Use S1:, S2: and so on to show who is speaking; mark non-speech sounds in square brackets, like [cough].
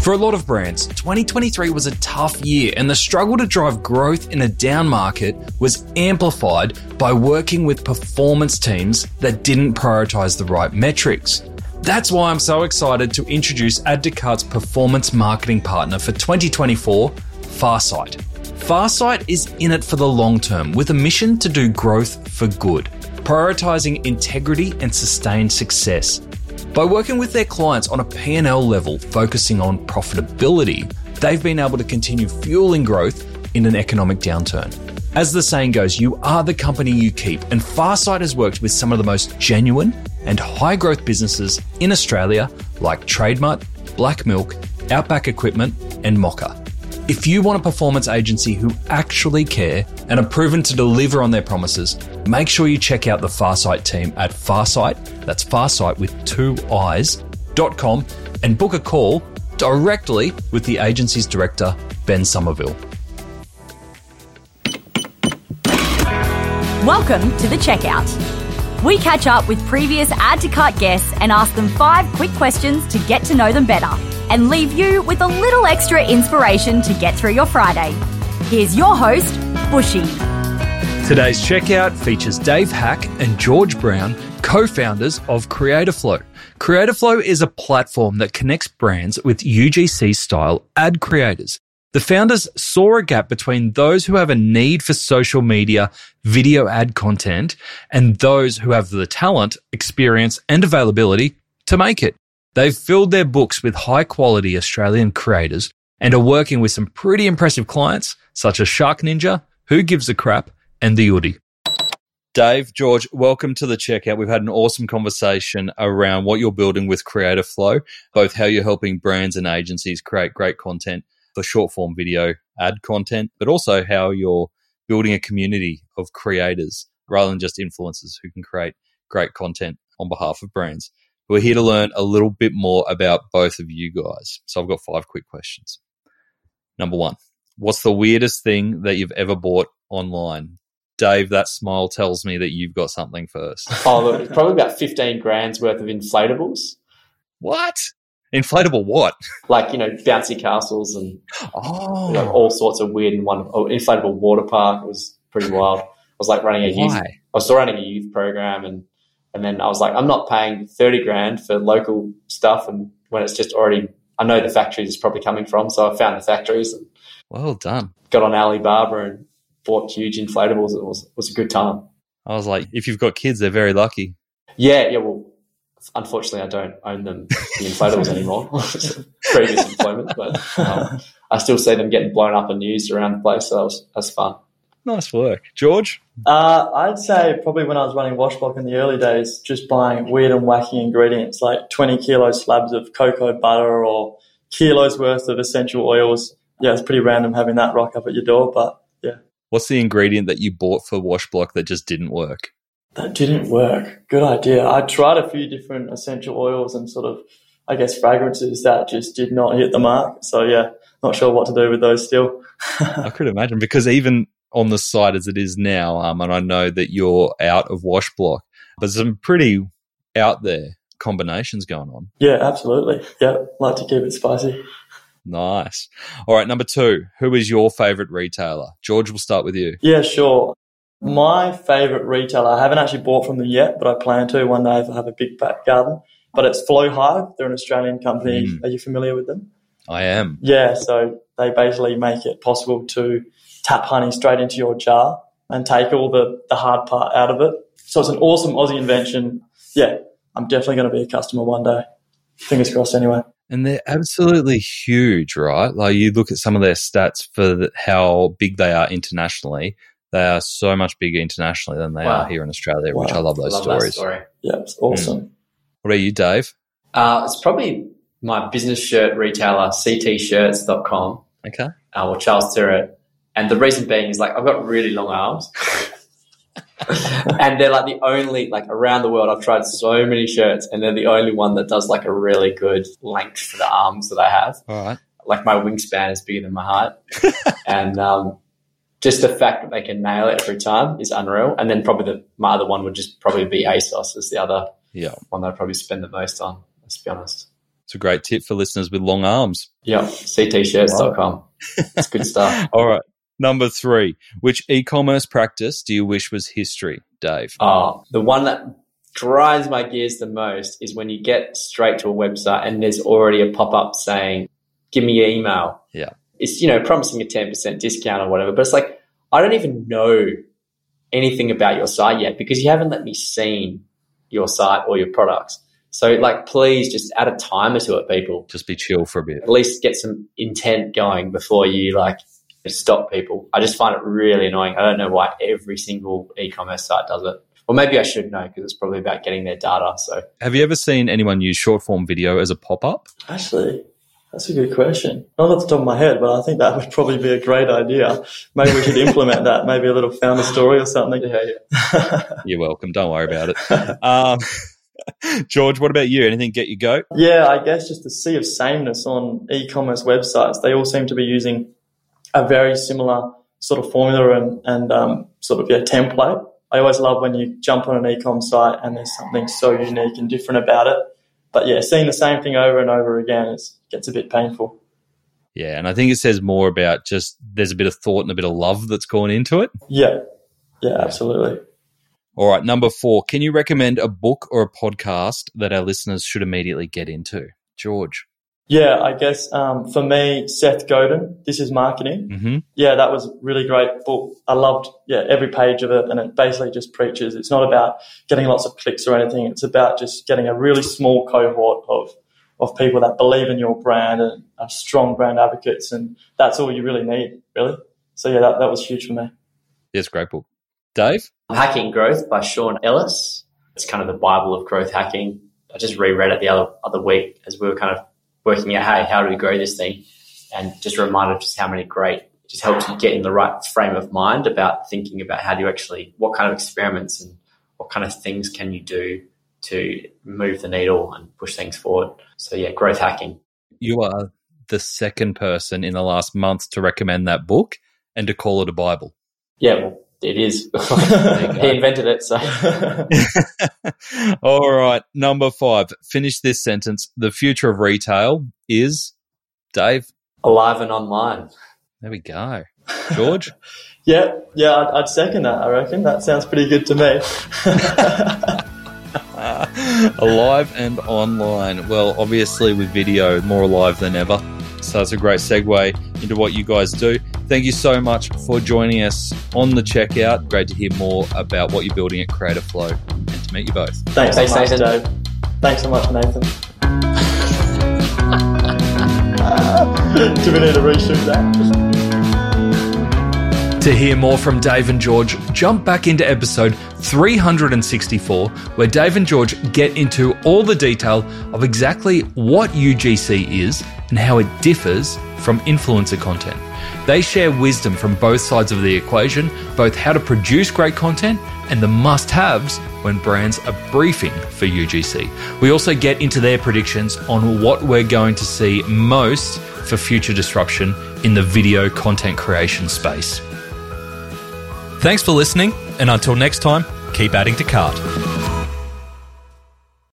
S1: For a lot of brands, 2023 was a tough year, and the struggle to drive growth in a down market was amplified by working with performance teams that didn't prioritize the right metrics. That's why I'm so excited to introduce Add to Cart's performance marketing partner for 2024, Farsight. Farsight is in it for the long term with a mission to do growth for good, prioritizing integrity and sustained success. By working with their clients on a P&L level focusing on profitability, they've been able to continue fueling growth in an economic downturn. As the saying goes, you are the company you keep, and Farsight has worked with some of the most genuine and high growth businesses in Australia like Trademark, Black Milk, Outback Equipment, and Mocka. If you want a performance agency who actually care and are proven to deliver on their promises, make sure you check out the Farsight team at Farsight, that's Farsight with two eyes, dot com, and book a call directly with the agency's director, Ben Somerville.
S2: Welcome to the checkout. We catch up with previous Add to Cart guests and ask them five quick questions to get to know them better and leave you with a little extra inspiration to get through your Friday. Here's your host, Bushy.
S1: Today's checkout features Dave Hack and George Brown, co founders of Creator Flow. Creatorflow is a platform that connects brands with UGC style ad creators. The founders saw a gap between those who have a need for social media video ad content and those who have the talent, experience, and availability to make it. They've filled their books with high quality Australian creators and are working with some pretty impressive clients such as Shark Ninja, Who Gives a Crap, and The Oodie. Dave, George, welcome to the checkout. We've had an awesome conversation around what you're building with Creative Creator Flow, both how you're helping brands and agencies create great content for short form video ad content, but also how you're building a community of creators rather than just influencers who can create great content on behalf of brands. We're here to learn a little bit more about both of you guys. So I've got five quick questions. Number one, what's the weirdest thing that you've ever bought online? Dave, that smile tells me that you've got something first. [laughs]
S3: Oh, look, probably about 15 grand's worth of inflatables.
S1: What? Inflatable what?
S3: Like, you know, bouncy castles and
S1: Oh,
S3: you know, all oh. sorts of weird and wonderful. Oh, inflatable water park it was pretty wild. I was like running a youth, I was still running a youth program and, and then I was like, I'm not paying 30 grand for local stuff. And when it's just already, I know the factories is probably coming from. So I found the factories and
S1: Well done.
S3: got on Alibaba and bought huge inflatables. It was, it was a good time.
S1: I was like, if you've got kids, they're very lucky.
S3: Yeah, yeah. Well, unfortunately, I don't own them the inflatables [laughs] anymore. [laughs] Previous employment, but um, I still see them getting blown up and used around the place. So that was that's fun.
S1: Nice work. George?
S4: Uh, I'd say probably when I was running Washbloc in the early days, just buying weird and wacky ingredients like 20 kilo slabs of cocoa butter or kilos worth of essential oils. Yeah, it's pretty random having that rock up at your door, but yeah,
S1: What's the ingredient that you bought for Washbloc that just didn't work?
S4: that didn't work. Good idea. I tried a few different essential oils and sort of, I guess, fragrances that just did not hit the mark. So yeah, not sure what to do with those still. [laughs]
S1: I could imagine because even on the site as it is now, um, and I know that you're out of Washbloc, but some pretty out there combinations going on.
S4: yeah, absolutely. Yeah, like to keep it spicy.
S1: Nice. All right, number two. Who is your favorite retailer? George, we'll start with you.
S4: Yeah, sure. My favorite retailer, I haven't actually bought from them yet, but I plan to one day if I have a big back garden. But it's Flow Hive. They're an Australian company.
S1: Mm.
S4: Are you familiar with them?
S1: I am.
S4: Yeah, so they basically make it possible to tap honey straight into your jar and take all the, the hard part out of it. So it's an awesome Aussie invention. Yeah, I'm definitely going to be a customer one day. Fingers crossed anyway.
S1: And they're absolutely huge, right? Like you look at some of their stats for the, how big they are internationally. They are so much bigger internationally than they
S3: Wow.
S1: are here in Australia, which I love those
S3: Love
S1: stories.
S3: that story.
S4: Yeah, it's awesome.
S1: What about you, Dave?
S3: Uh, it's probably my business shirt retailer, ctshirts.com,
S1: Okay.
S3: uh, or Charles Tyrwhitt. And the reason being is like I've got really long arms. and they're like the only, like around the world, I've tried so many shirts, and they're the only one that does like a really good length for the arms that I have.
S1: All right.
S3: Like my wingspan is bigger than my height. [laughs] and um, just the fact that they can nail it every time is unreal. And then probably the, my other one would just probably be ASOS as the other
S1: Yeah.
S3: one that I'd probably spend the most on, let's be honest.
S1: It's a great tip for listeners with long arms.
S3: Yeah, ctshirts.com. [laughs] It's good stuff.
S1: All right. Number three, which e commerce practice do you wish was history, Dave?
S3: Oh, the one that drives my gears the most is when you get straight to a website and there's already a pop up saying, give me your email.
S1: Yeah.
S3: It's, you know, promising a 10% discount or whatever, but it's like, I don't even know anything about your site yet because you haven't let me see your site or your products. So, like, please just add a timer to it, people.
S1: Just be chill for a bit.
S3: At least get some intent going before you like stop people. I just find it really annoying. I don't know why every single e-commerce site does it. Or maybe I should know because it's probably about getting their data. So,
S1: have you ever seen anyone use short form video as a pop up?
S4: Actually, that's a good question. Not off the top of my head, but I think that would probably be a great idea. Maybe we should implement that. Maybe a little founder story or something.
S3: Yeah, yeah. [laughs]
S1: You're welcome. Don't worry about it. Um, [laughs] George, what about you? Anything get you go?
S4: Yeah, I guess just the sea of sameness on e-commerce websites. They all seem to be using a very similar sort of formula and, and um, sort of yeah template. I always love when you jump on an e-com site and there's something so unique and different about it. But yeah, seeing the same thing over and over again is gets a bit painful.
S1: Yeah, and I think it says more about just there's a bit of thought and a bit of love that's gone into it.
S4: Yeah, yeah, absolutely.
S1: All right, number four. Can you recommend a book or a podcast that our listeners should immediately get into? George.
S4: Yeah, I guess um, for me, Seth Godin, This is Marketing.
S1: Mm-hmm.
S4: Yeah, that was a really great book. I loved yeah every page of it, and it basically just preaches. It's not about getting lots of clicks or anything. It's about just getting a really small cohort of of people that believe in your brand and are strong brand advocates, and that's all you really need, really. So yeah, that, that was huge for me.
S1: Yes, great book. Dave?
S3: Hacking Growth by Sean Ellis. It's kind of the Bible of growth hacking. I just reread it the other other week as we were kind of working out, hey, how do we grow this thing? And just a reminder of just how many great, just helps you get in the right frame of mind about thinking about how do you actually, what kind of experiments and what kind of things can you do to move the needle and push things forward. So yeah, growth hacking.
S1: You are the second person in the last month to recommend that book and to call it a Bible.
S3: Yeah, well, it is. [laughs] [laughs] he invented it. So, [laughs]
S1: all right. Number five. Finish this sentence. The future of retail is Dave
S3: alive and online.
S1: There we go, George.
S4: yeah, yeah. I'd, I'd, second that. I reckon that sounds pretty good to me.
S1: alive and online. Well, obviously with video, more alive than ever. So that's a great segue into what you guys do. Thank you so much for joining us on the checkout. Great to hear more about what you're building at Creator Flow and to meet you both.
S4: Thanks, Thanks so much, Dave. Thanks so much, Nathan. [laughs] Do we need to reshoot that?
S1: To hear more from Dave and George, jump back into episode 364, where Dave and George get into all the detail of exactly what UGC is and how it differs from influencer content. They share wisdom from both sides of the equation, both how to produce great content and the must haves when brands are briefing for UGC. We also get into their predictions on what we're going to see most for future disruption in the video content creation space. Thanks for listening, and until next time, keep adding to cart.